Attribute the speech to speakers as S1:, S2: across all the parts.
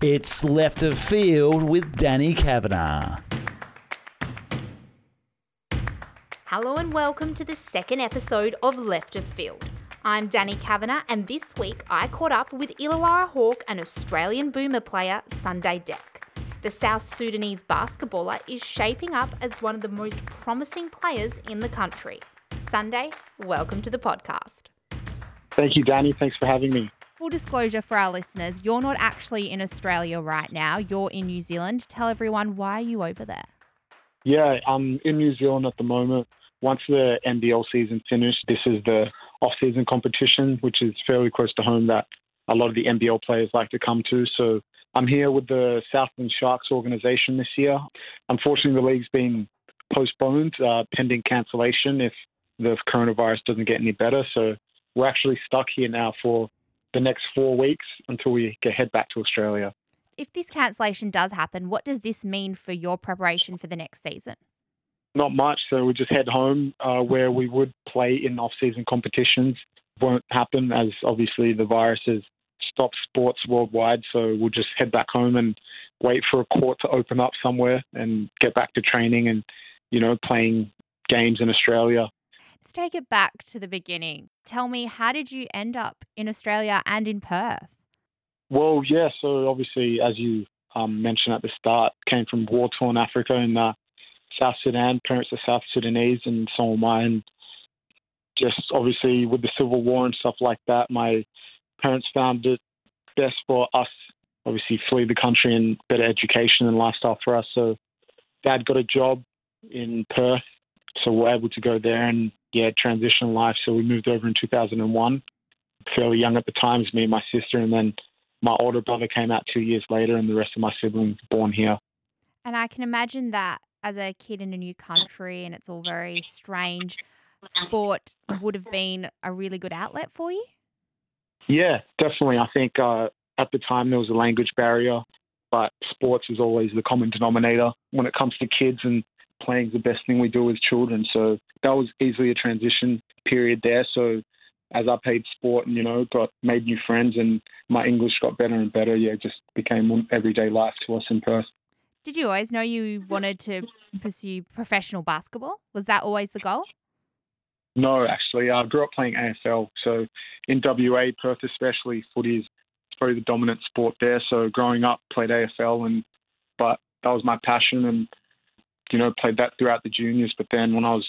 S1: It's Left of Field with Danny Kavanagh.
S2: Hello and welcome to the second episode of Left of Field. I'm Danny Kavanagh, and this week I caught up with Illawarra Hawk and Australian boomer player Sunday Dech. The South Sudanese basketballer is shaping up as one of the most promising players in the country. Sunday, welcome to the podcast.
S3: Thank you, Danny. Thanks for having me.
S2: Full disclosure for our listeners, you're not actually in Australia right now. You're in New Zealand. Tell everyone why are you over there?
S3: Yeah, I'm in New Zealand at the moment. Once the NBL season finished, this is the off-season competition, which is fairly close to home that a lot of the NBL players like to come to. So I'm here with the Southland Sharks organization this year. Unfortunately, the league's been postponed uh, pending cancellation if the coronavirus doesn't get any better. So we're actually stuck here now for the next four weeks until we get head back to Australia.
S2: If this cancellation does happen, what does this mean for your preparation for the next season?
S3: Not much. So we just head home uh, where we would play in off-season competitions. Won't happen as obviously the virus has stopped sports worldwide. So we'll just head back home and wait for a court to open up somewhere and get back to training and you know playing games in Australia.
S2: Let's take it back to the beginning. Tell me, how did you end up in Australia and in Perth?
S3: Well, yeah. So obviously, as you um, mentioned at the start, came from war-torn Africa in uh, South Sudan. Parents are South Sudanese, and so am I. And just obviously with the civil war and stuff like that, my parents found it best for us, obviously, flee the country and better education and lifestyle for us. So, dad got a job in Perth, so we're able to go there and yeah, transition life. So we moved over in 2001, fairly young at the time, me and my sister, and then my older brother came out two years later, and the rest of my siblings born here.
S2: And I can imagine that as a kid in a new country, and it's all very strange. Sport would have been a really good outlet for you.
S3: Yeah, definitely. I think uh, at the time there was a language barrier, but sports is always the common denominator when it comes to kids, and playing is the best thing we do with children. So that was easily a transition period there. So as I played sport and you know got made new friends and my English got better and better, yeah, it just became everyday life to us in Perth.
S2: Did you always know you wanted to pursue professional basketball? Was that always the goal?
S3: No, actually, I grew up playing AFL. So in WA, Perth especially, footy is probably the dominant sport there. So growing up, played AFL, and but that was my passion, and you know played that throughout the juniors. But then when I was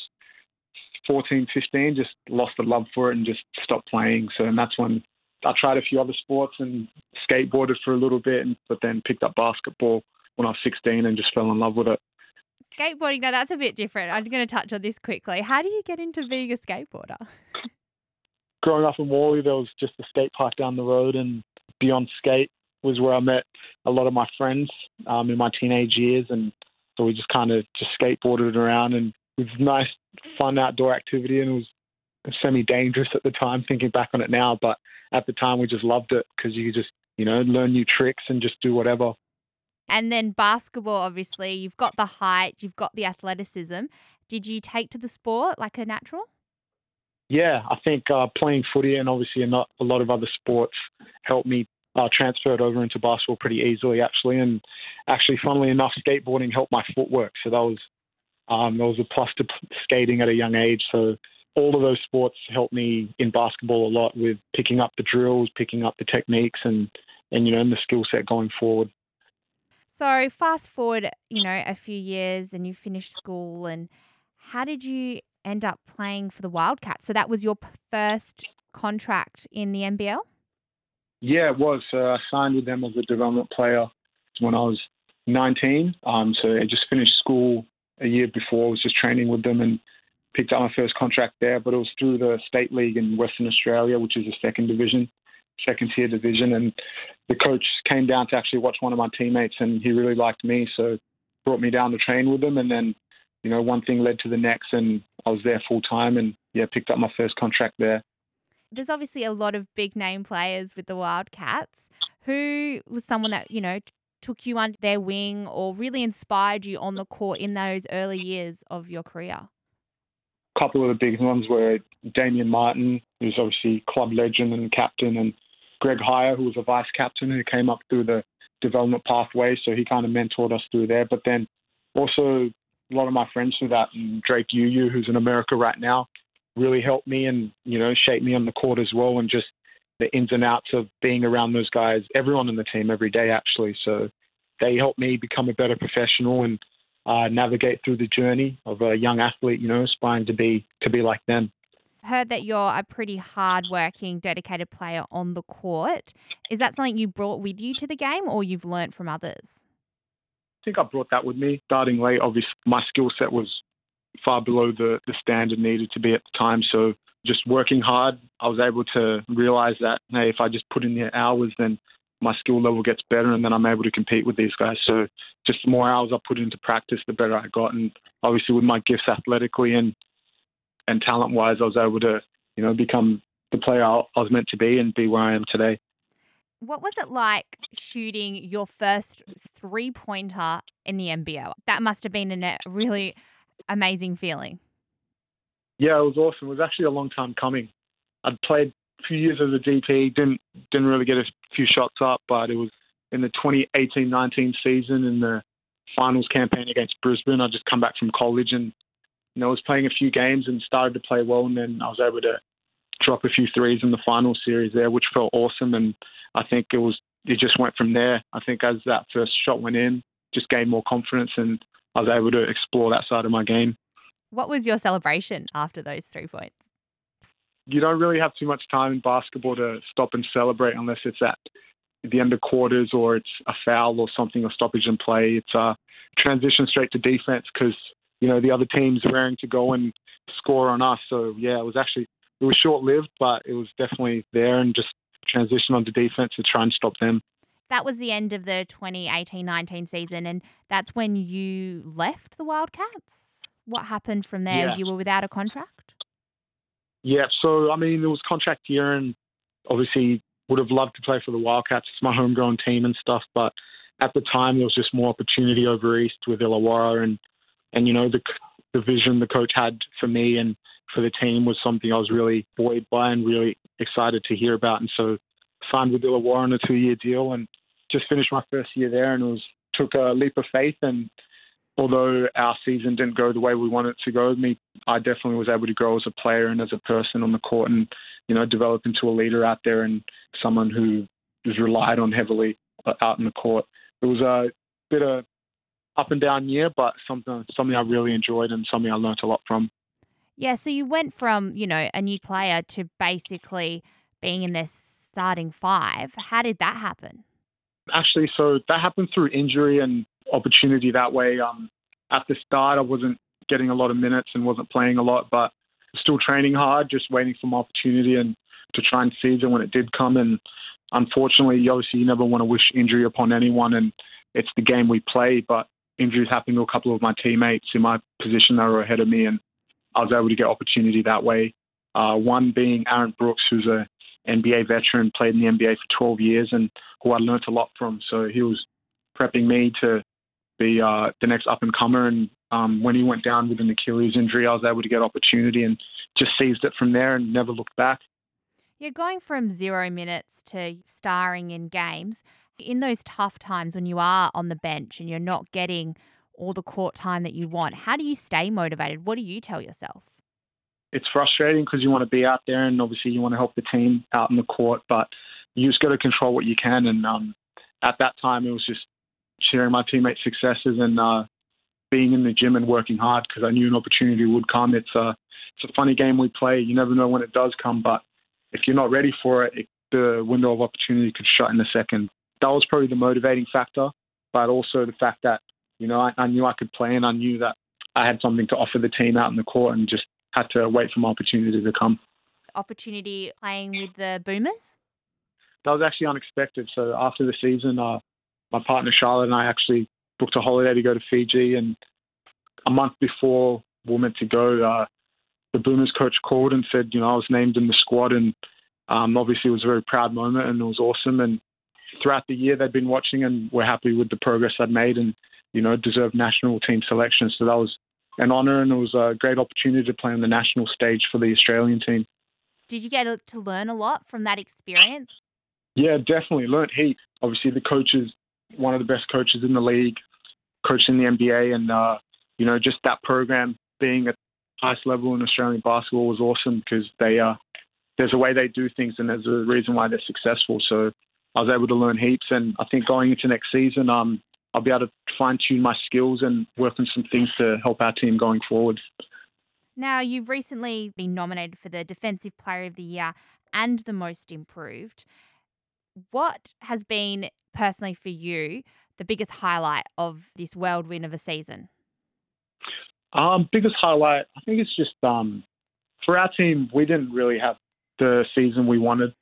S3: 14, 15, just lost the love for it and just stopped playing. So and that's when I tried a few other sports and skateboarded for a little bit, and, but then picked up basketball when I was 16 and just fell in love with it.
S2: Skateboarding, now that's a bit different. I'm going to touch on this quickly. How do you get into being a skateboarder?
S3: Growing up in Morley, there was just a skate park down the road, and Beyond Skate was where I met a lot of my friends um, in my teenage years, and so we just kind of just skateboarded around, and it was nice, fun outdoor activity, and it was semi-dangerous at the time, thinking back on it now, but at the time we just loved it because you could just you know learn new tricks and just do whatever.
S2: And then basketball, obviously, you've got the height, you've got the athleticism. Did you take to the sport like a natural?
S3: Yeah, I think uh, playing footy and obviously a lot of other sports helped me uh, transfer it over into basketball pretty easily, actually. And actually, funnily enough, skateboarding helped my footwork, so that was um, that was a plus to skating at a young age. So all of those sports helped me in basketball a lot with picking up the drills, picking up the techniques, and and you know, and the skill set going forward.
S2: So fast forward, you know, a few years and you finished school and how did you end up playing for the Wildcats? So that was your first contract in the NBL?
S3: Yeah, it was. Uh, I signed with them as a development player when I was 19. Um, so I just finished school a year before. I was just training with them and picked up my first contract there. But it was through the state league in Western Australia, which is the second division second tier division. And the coach came down to actually watch one of my teammates, and he really liked me, so brought me down to train with them. And then, you know, one thing led to the next, and I was there full time, and yeah, picked up my first contract there.
S2: There's obviously a lot of big name players with the Wildcats. Who was someone that you know took you under their wing or really inspired you on the court in those early years of your career?
S3: A couple of the big ones were Damian Martin, who's obviously club legend and captain, and Greg Hire, who was a vice captain who came up through the development pathway. So he kind of mentored us through there. But then also a lot of my friends through that, and Drake U'u, who's in America right now, really helped me and you know shaped me on the court as well, and just the ins and outs of being around those guys, everyone on the team every day actually. So they helped me become a better professional and uh, navigate through the journey of a young athlete, you know, aspiring to be to be like them.
S2: Heard that you're a pretty hard-working, dedicated player on the court. Is that something you brought with you to the game, or you've learnt from others?
S3: I think I brought that with me. Starting late, obviously, my skill set was far below the, the standard needed to be at the time. So just working hard, I was able to realize that, hey, if I just put in the hours, then my skill level gets better and then I'm able to compete with these guys. So just the more hours I put into practice, the better I got. And obviously with my gifts athletically and and talent wise, I was able to, you know, become the player I was meant to be and be where I am today.
S2: What was it like shooting your first three pointer in the NBL? That must have been a really amazing feeling.
S3: Yeah, it was awesome. It was actually a long time coming. I'd played a few years as a DP, didn't didn't really get a few shots up, but it was in the 2018-19 season in the finals campaign against Brisbane. I just come back from college and you know was playing a few games and started to play well, and then I was able to drop a few threes in the final series there, which felt awesome. And I think it was it just went from there. I think as that first shot went in, just gained more confidence and I was able to explore that side of my game.
S2: What was your celebration after those three points?
S3: You don't really have too much time in basketball to stop and celebrate unless it's at the end of quarters or it's a foul or something or stoppage in play. It's a transition straight to defense because you know the other team's are raring to go and score on us. So yeah, it was actually it was short lived, but it was definitely there and just transition onto defense to try and stop them.
S2: That was the end of the 2018 19 season, and that's when you left the Wildcats. What happened from there?
S3: Yeah.
S2: You were without a contract?
S3: Yeah, so I mean, it was contract year, and obviously would have loved to play for the Wildcats. It's my homegrown team and stuff, but at the time there was just more opportunity over east with Illawarra, and and you know the the vision the coach had for me and for the team was something I was really buoyed by and really excited to hear about. And so signed with Illawarra on a two year deal and just finished my first year there and it was took a leap of faith and although our season didn't go the way we wanted it to go, me I definitely was able to grow as a player and as a person on the court and, you know, develop into a leader out there and someone who was relied on heavily out in the court. It was a bit of up and down year, but something something I really enjoyed and something I learnt a lot from.
S2: Yeah, so you went from, you know, a new player to basically being in this starting five. How did that happen?
S3: Actually, so that happened through injury and opportunity that way. Um, at the start, I wasn't getting a lot of minutes and wasn't playing a lot, but still training hard, just waiting for my opportunity and to try and seize it when it did come. And unfortunately, obviously, you never want to wish injury upon anyone, and it's the game we play. But injuries happened to a couple of my teammates in my position that were ahead of me, and I was able to get opportunity that way. Uh, one being Aaron Brooks, who's a NBA veteran, played in the NBA for 12 years, and who I learnt a lot from. So he was prepping me to be uh, the next up and comer. And um, when he went down with an Achilles injury, I was able to get opportunity and just seized it from there and never looked back.
S2: You're going from zero minutes to starring in games. In those tough times when you are on the bench and you're not getting all the court time that you want, how do you stay motivated? What do you tell yourself?
S3: It's frustrating because you want to be out there and obviously you want to help the team out in the court, but you just got to control what you can. And um, at that time, it was just sharing my teammates' successes and uh, being in the gym and working hard because I knew an opportunity would come. It's a it's a funny game we play. You never know when it does come, but if you're not ready for it, it the window of opportunity could shut in a second. That was probably the motivating factor, but also the fact that you know I, I knew I could play and I knew that I had something to offer the team out in the court and just had to wait for my opportunity to come.
S2: Opportunity playing with the Boomers?
S3: That was actually unexpected. So after the season, uh, my partner Charlotte and I actually booked a holiday to go to Fiji, and a month before we were meant to go, uh, the Boomers coach called and said, you know, I was named in the squad, and um, obviously it was a very proud moment and it was awesome. And throughout the year, they'd been watching and were happy with the progress I'd made, and you know, deserved national team selection. So that was an honour, and it was a great opportunity to play on the national stage for the Australian team.
S2: Did you get to learn a lot from that experience?
S3: Yeah, definitely learned heaps. Obviously, the coaches one of the best coaches in the league, coaching the NBA, and uh, you know just that program being at highest level in Australian basketball was awesome because they uh, there's a way they do things and there's a reason why they're successful. So I was able to learn heaps, and I think going into next season, um, I'll be able to fine tune my skills and work on some things to help our team going forward.
S2: Now, you've recently been nominated for the Defensive Player of the Year and the Most Improved. What has been personally for you the biggest highlight of this world whirlwind of a season?
S3: Um, biggest highlight, I think it's just um, for our team, we didn't really have the season we wanted.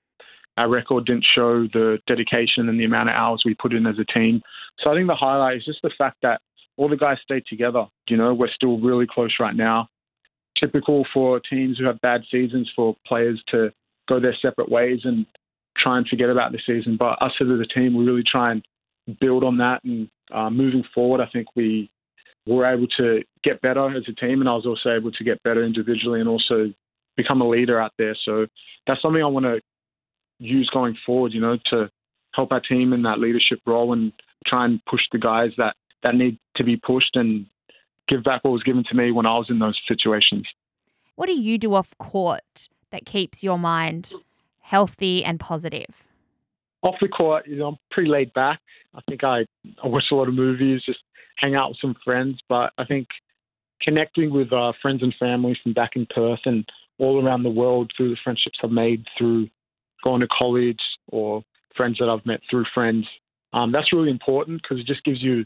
S3: Our record didn't show the dedication and the amount of hours we put in as a team. So I think the highlight is just the fact that all the guys stayed together. You know, we're still really close right now. Typical for teams who have bad seasons for players to go their separate ways and try and forget about the season. But us as a team, we really try and build on that. And uh, moving forward, I think we were able to get better as a team, and I was also able to get better individually and also become a leader out there. So that's something I want to use going forward, you know, to help our team in that leadership role and try and push the guys that, that need to be pushed and give back what was given to me when I was in those situations.
S2: What do you do off court that keeps your mind healthy and positive?
S3: Off the court, you know, I'm pretty laid back. I think I, I watch a lot of movies, just hang out with some friends. But I think connecting with uh, friends and family from back in Perth and all around the world through the friendships I've made through going to college or friends that I've met through friends, um, that's really important because it just gives you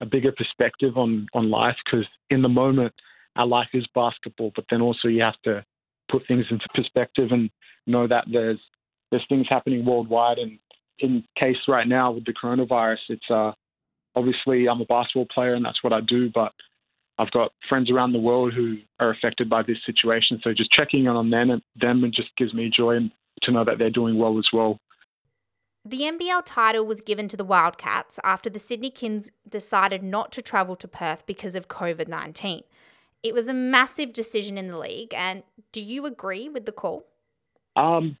S3: a bigger perspective on on life. Because in the moment, our life is basketball, but then also you have to put things into perspective and know that there's there's things happening worldwide. And in case right now with the coronavirus, it's uh, obviously I'm a basketball player and that's what I do, but I've got friends around the world who are affected by this situation. So just checking in on them and them just gives me joy and to know that they're doing well as well.
S2: The NBL title was given to the Wildcats after the Sydney Kings decided not to travel to Perth because of COVID 19. It was a massive decision in the league, and do you agree with the call?
S3: Um,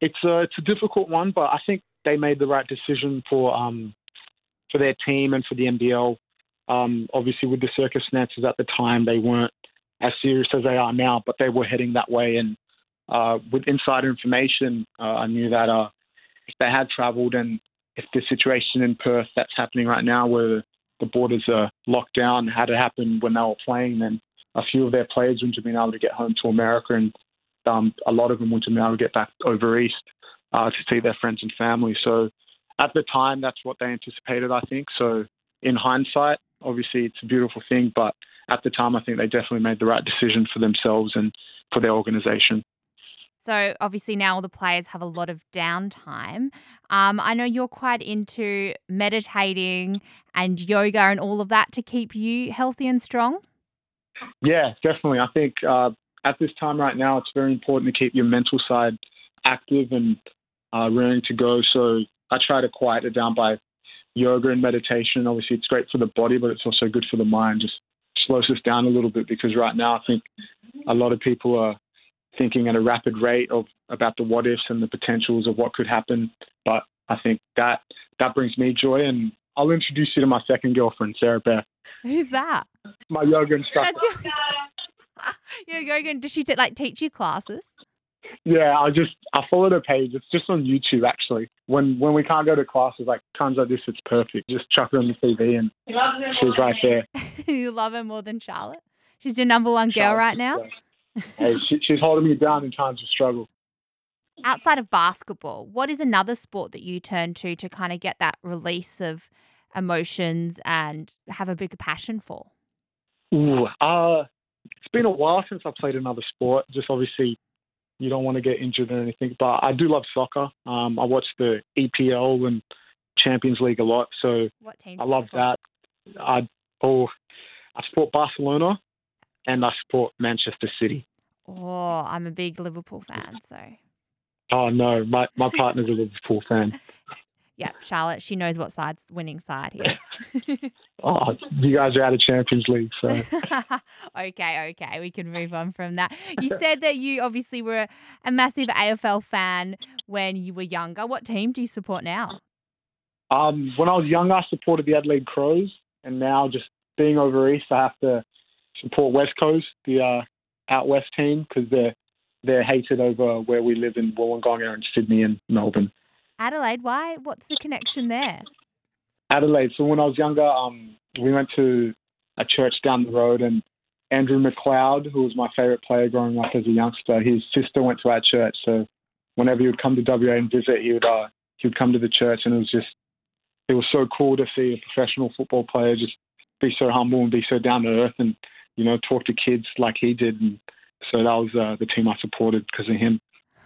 S3: it's a it's a difficult one, but I think they made the right decision for um for their team and for the NBL. Um, obviously, with the circumstances at the time, they weren't as serious as they are now, but they were heading that way. And uh, with insider information, uh, I knew that uh, if they had travelled and if the situation in Perth that's happening right now, where the borders are locked down, had it happened when they were playing, then a few of their players wouldn't have been able to get home to America, and um, a lot of them wouldn't have been able to get back over east uh, to see their friends and family. So at the time, that's what they anticipated, I think. So in hindsight, obviously it's a beautiful thing, but at the time, I think they definitely made the right decision for themselves and for their organization.
S2: So obviously now all the players have a lot of downtime. Um, I know you're quite into meditating and yoga and all of that to keep you healthy and strong.
S3: Yeah, definitely. I think uh, at this time right now, it's very important to keep your mental side active and uh, raring to go. So I try to quiet it down by yoga and meditation. Obviously, it's great for the body, but it's also good for the mind. Just slows us down a little bit because right now I think a lot of people are thinking at a rapid rate of about the what ifs and the potentials of what could happen. But I think that that brings me joy, and I'll introduce you to my second girlfriend, Sarah Beth.
S2: Who's that?
S3: My yoga instructor.
S2: That's your, your yoga. Does she t- like teach you classes?
S3: Yeah, I just I followed her page. It's just on YouTube actually. When when we can't go to classes like times like this, it's perfect. Just chuck her on the TV and she's right there.
S2: you love her more than Charlotte. She's your number one girl right now.
S3: the hey, she, she's holding me down in times of struggle.
S2: Outside of basketball, what is another sport that you turn to to kind of get that release of emotions and have a bigger passion for?
S3: Ooh, uh, it's been a while since I played another sport. Just obviously, you don't want to get injured or anything. But I do love soccer. Um, I watch the EPL and Champions League a lot, so? I love that. I oh, I support Barcelona and I support Manchester City.
S2: Oh, I'm a big Liverpool fan, so
S3: Oh no, my my partner's a Liverpool fan.
S2: yeah, Charlotte, she knows what side's winning side here.
S3: Oh, you guys are out of Champions League, so
S2: okay, okay, we can move on from that. You said that you obviously were a massive AFL fan when you were younger. What team do you support now?
S3: Um, when I was younger, I supported the Adelaide Crows, and now just being over east, I have to support West Coast, the uh, out west team, because they're they're hated over where we live in Wollongong and Sydney and Melbourne.
S2: Adelaide, why? What's the connection there?
S3: Adelaide. So when I was younger, um, we went to a church down the road, and Andrew McLeod, who was my favourite player growing up as a youngster, his sister went to our church. So whenever he would come to WA and visit, he would uh, he would come to the church, and it was just it was so cool to see a professional football player just be so humble and be so down to earth, and you know talk to kids like he did. And so that was uh, the team I supported because of him.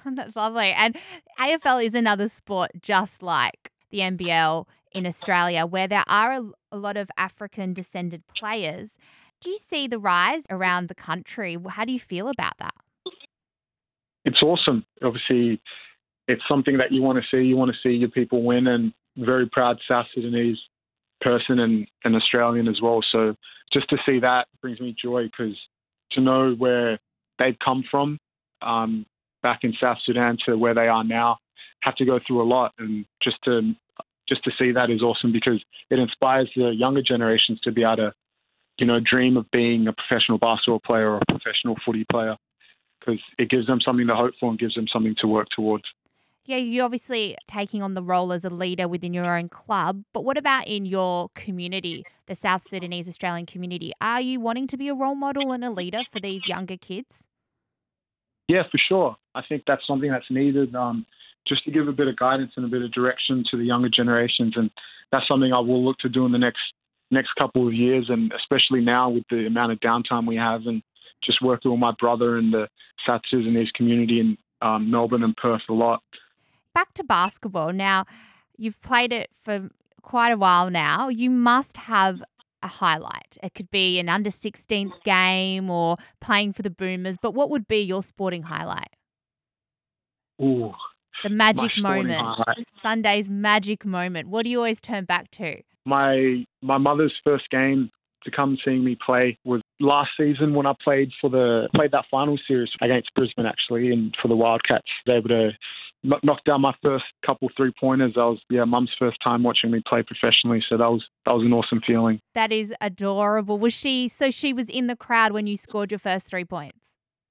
S2: That's lovely. And AFL is another sport just like the NBL in Australia, where there are a, a lot of African descended players. Do you see the rise around the country? How do you feel about that?
S3: It's awesome. Obviously, it's something that you want to see. You want to see your people win, and very proud South Sudanese person and an Australian as well. So just to see that brings me joy because to know where they've come from um, back in South Sudan to where they are now have to go through a lot, and just to just to see that is awesome because it inspires the younger generations to be able to, you know, dream of being a professional basketball player or a professional footy player because it gives them something to hope for and gives them something to work towards.
S2: Yeah, you're obviously taking on the role as a leader within your own club, but what about in your community, the South Sudanese Australian community? Are you wanting to be a role model and a leader for these younger kids?
S3: Yeah, for sure. I think that's something that's needed um, just to give a bit of guidance and a bit of direction to the younger generations, and that's something I will look to do in the next next couple of years, and especially now with the amount of downtime we have, and just working with my brother and the South Sudanese community in um, Melbourne and Perth a lot.
S2: Back to basketball now. You've played it for quite a while now. You must have a highlight. It could be an under 16s game or playing for the Boomers, but what would be your sporting highlight?
S3: Ooh,
S2: The magic moment.
S3: highlight.
S2: Sunday's magic moment. What do you always turn back to?
S3: My my mother's first game to come seeing me play was last season when I played for the played that final series against Brisbane actually, and for the Wildcats, they were able to kno- knock down my first couple three pointers. That was yeah, mum's first time watching me play professionally, so that was that was an awesome feeling.
S2: That is adorable. Was she so she was in the crowd when you scored your first 3 points?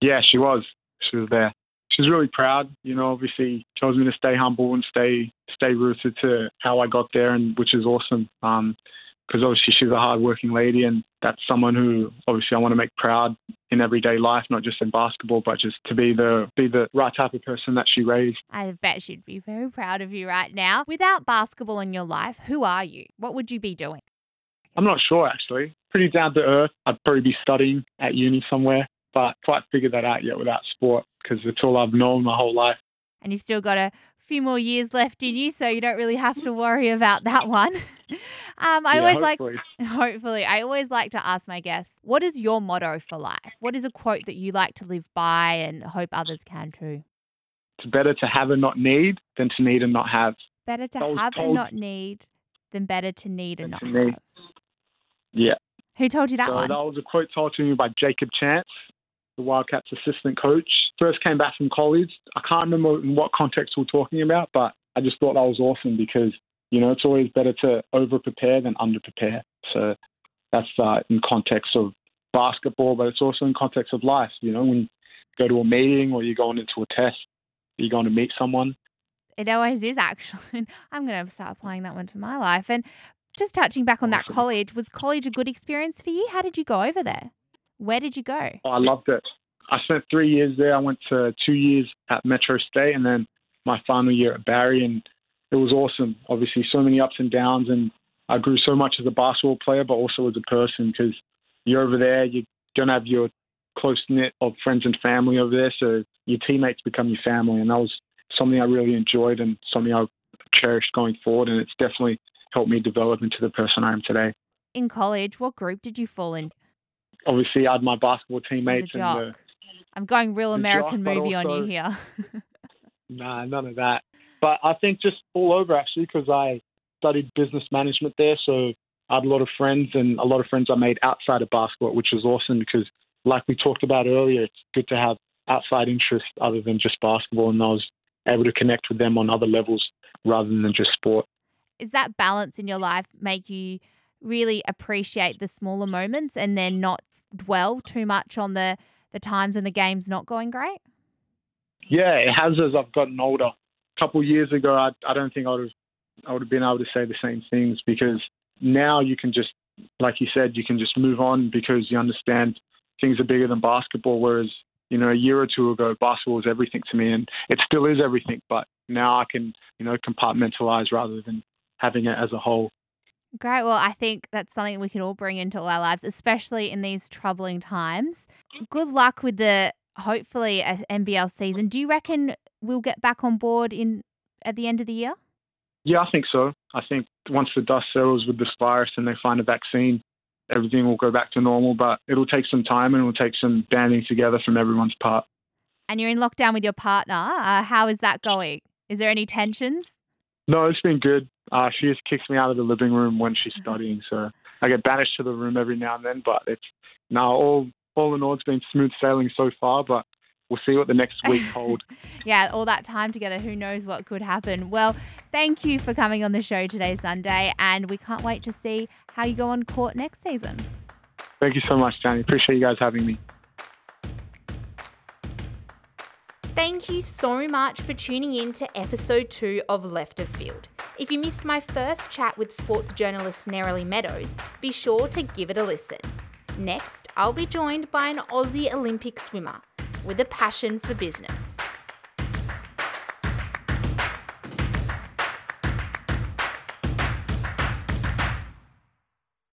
S3: Yeah, she was. She was there. She was really proud. You know, obviously tells me to stay humble and stay stay rooted to how I got there, and which is awesome. Um, because obviously she's a hardworking lady, and that's someone who obviously I want to make proud in everyday life, not just in basketball, but just to be the be the right type of person that she raised.
S2: I bet she'd be very proud of you right now. Without basketball in your life, who are you? What would you be doing?
S3: I'm not sure actually. Pretty down to earth. I'd probably be studying at uni somewhere, but quite figured that out yet without sport because it's all I've known my whole life.
S2: And you've still got a few more years left in you, so you don't really have to worry about that one. um, I
S3: Yeah,
S2: always like
S3: hopefully.
S2: Hopefully. I always like to ask my guests, what is your motto for life? What is a quote that you like to live by and hope others can too?
S3: It's better to have and not need than to need and not have.
S2: Better to
S3: was
S2: have and not need than better to need and not
S3: to need.
S2: have.
S3: Yeah.
S2: Who told you that
S3: so
S2: one?
S3: that was a quote told to me by Jacob Chance, the Wildcats assistant coach. First came back from college. I can't remember in what context we're talking about, but I just thought that was awesome because, you know, it's always better to over prepare than under prepare. So that's uh, in context of basketball, but it's also in context of life. You know, when you go to a meeting or you're going into a test, you're going to meet someone.
S2: It always is actually. I'm going to start applying that one to my life. And just touching back on that college, was college a good experience for you? How did you go over there? Where did you go?
S3: Oh, I loved it. I spent three years there. I went to two years at Metro State and then my final year at Barry, and it was awesome. Obviously, so many ups and downs, and I grew so much as a basketball player, but also as a person because you're over there, you don't have your close knit of friends and family over there, so your teammates become your family, and that was something I really enjoyed and something I cherished going forward, and it's definitely helped me develop into the person I am today.
S2: In college, what group did you fall in?
S3: Obviously, I had my basketball teammates
S2: the
S3: and the
S2: I'm going real
S3: jock,
S2: American
S3: but
S2: movie on you here.
S3: Nah, none of that. But I think just all over actually, because I studied business management there, so I had a lot of friends and a lot of friends I made outside of basketball, which was awesome because, like we talked about earlier, it's good to have outside interests other than just basketball, and I was able to connect with them on other levels rather than just sport.
S2: is that balance in your life make you really appreciate the smaller moments and then not dwell too much on the the times when the game's not going great?
S3: Yeah, it has as I've gotten older. A couple years ago, I, I don't think I would have I would have been able to say the same things because now you can just, like you said, you can just move on because you understand things are bigger than basketball. Whereas you know a year or two ago, basketball was everything to me, and it still is everything. But now I can you know compartmentalize rather than having it as a whole.
S2: Great. Well, I think that's something we can all bring into all our lives, especially in these troubling times. Good luck with the hopefully a NBL season. Do you reckon we'll get back on board in at the end of the year?
S3: Yeah, I think so. I think once the dust settles with this virus and they find a vaccine, everything will go back to normal. But it'll take some time and it'll take some banding together from everyone's part.
S2: And you're in lockdown with your partner. Uh, how is that going? Is there any tensions?
S3: No, it's been good. Uh, she just kicks me out of the living room when she's studying, so I get banished to the room every now and then. But it's now all all in all, it's been smooth sailing so far. But we'll see what the next week holds.
S2: yeah, all that time together, who knows what could happen. Well, thank you for coming on the show today, Sunday, and we can't wait to see how you go on court next season.
S3: Thank you so much, Danny. Appreciate you guys having me.
S2: Thank you so much for tuning in to episode two of Left of Field. If you missed my first chat with sports journalist Nerily Meadows, be sure to give it a listen. Next, I'll be joined by an Aussie Olympic swimmer with a passion for business.